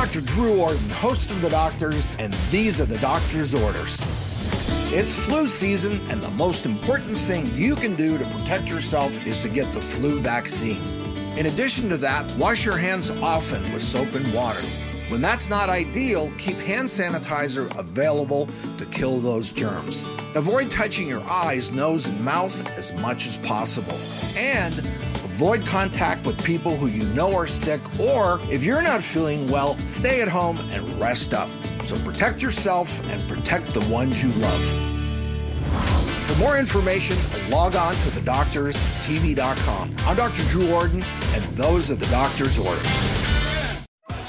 Dr. Drew Ordon, host of The Doctors, and these are the doctor's orders. It's flu season, and the most important thing you can do to protect yourself is to get the flu vaccine. In addition to that, wash your hands often with soap and water. When that's not ideal, keep hand sanitizer available to kill those germs. Avoid touching your eyes, nose, and mouth as much as possible. And avoid contact with people who you know are sick, or if you're not feeling well, stay at home and rest up. So protect yourself and protect the ones you love. For more information, log on to thedoctorstv.com. I'm Dr. Drew Ordon, and those are the doctor's orders.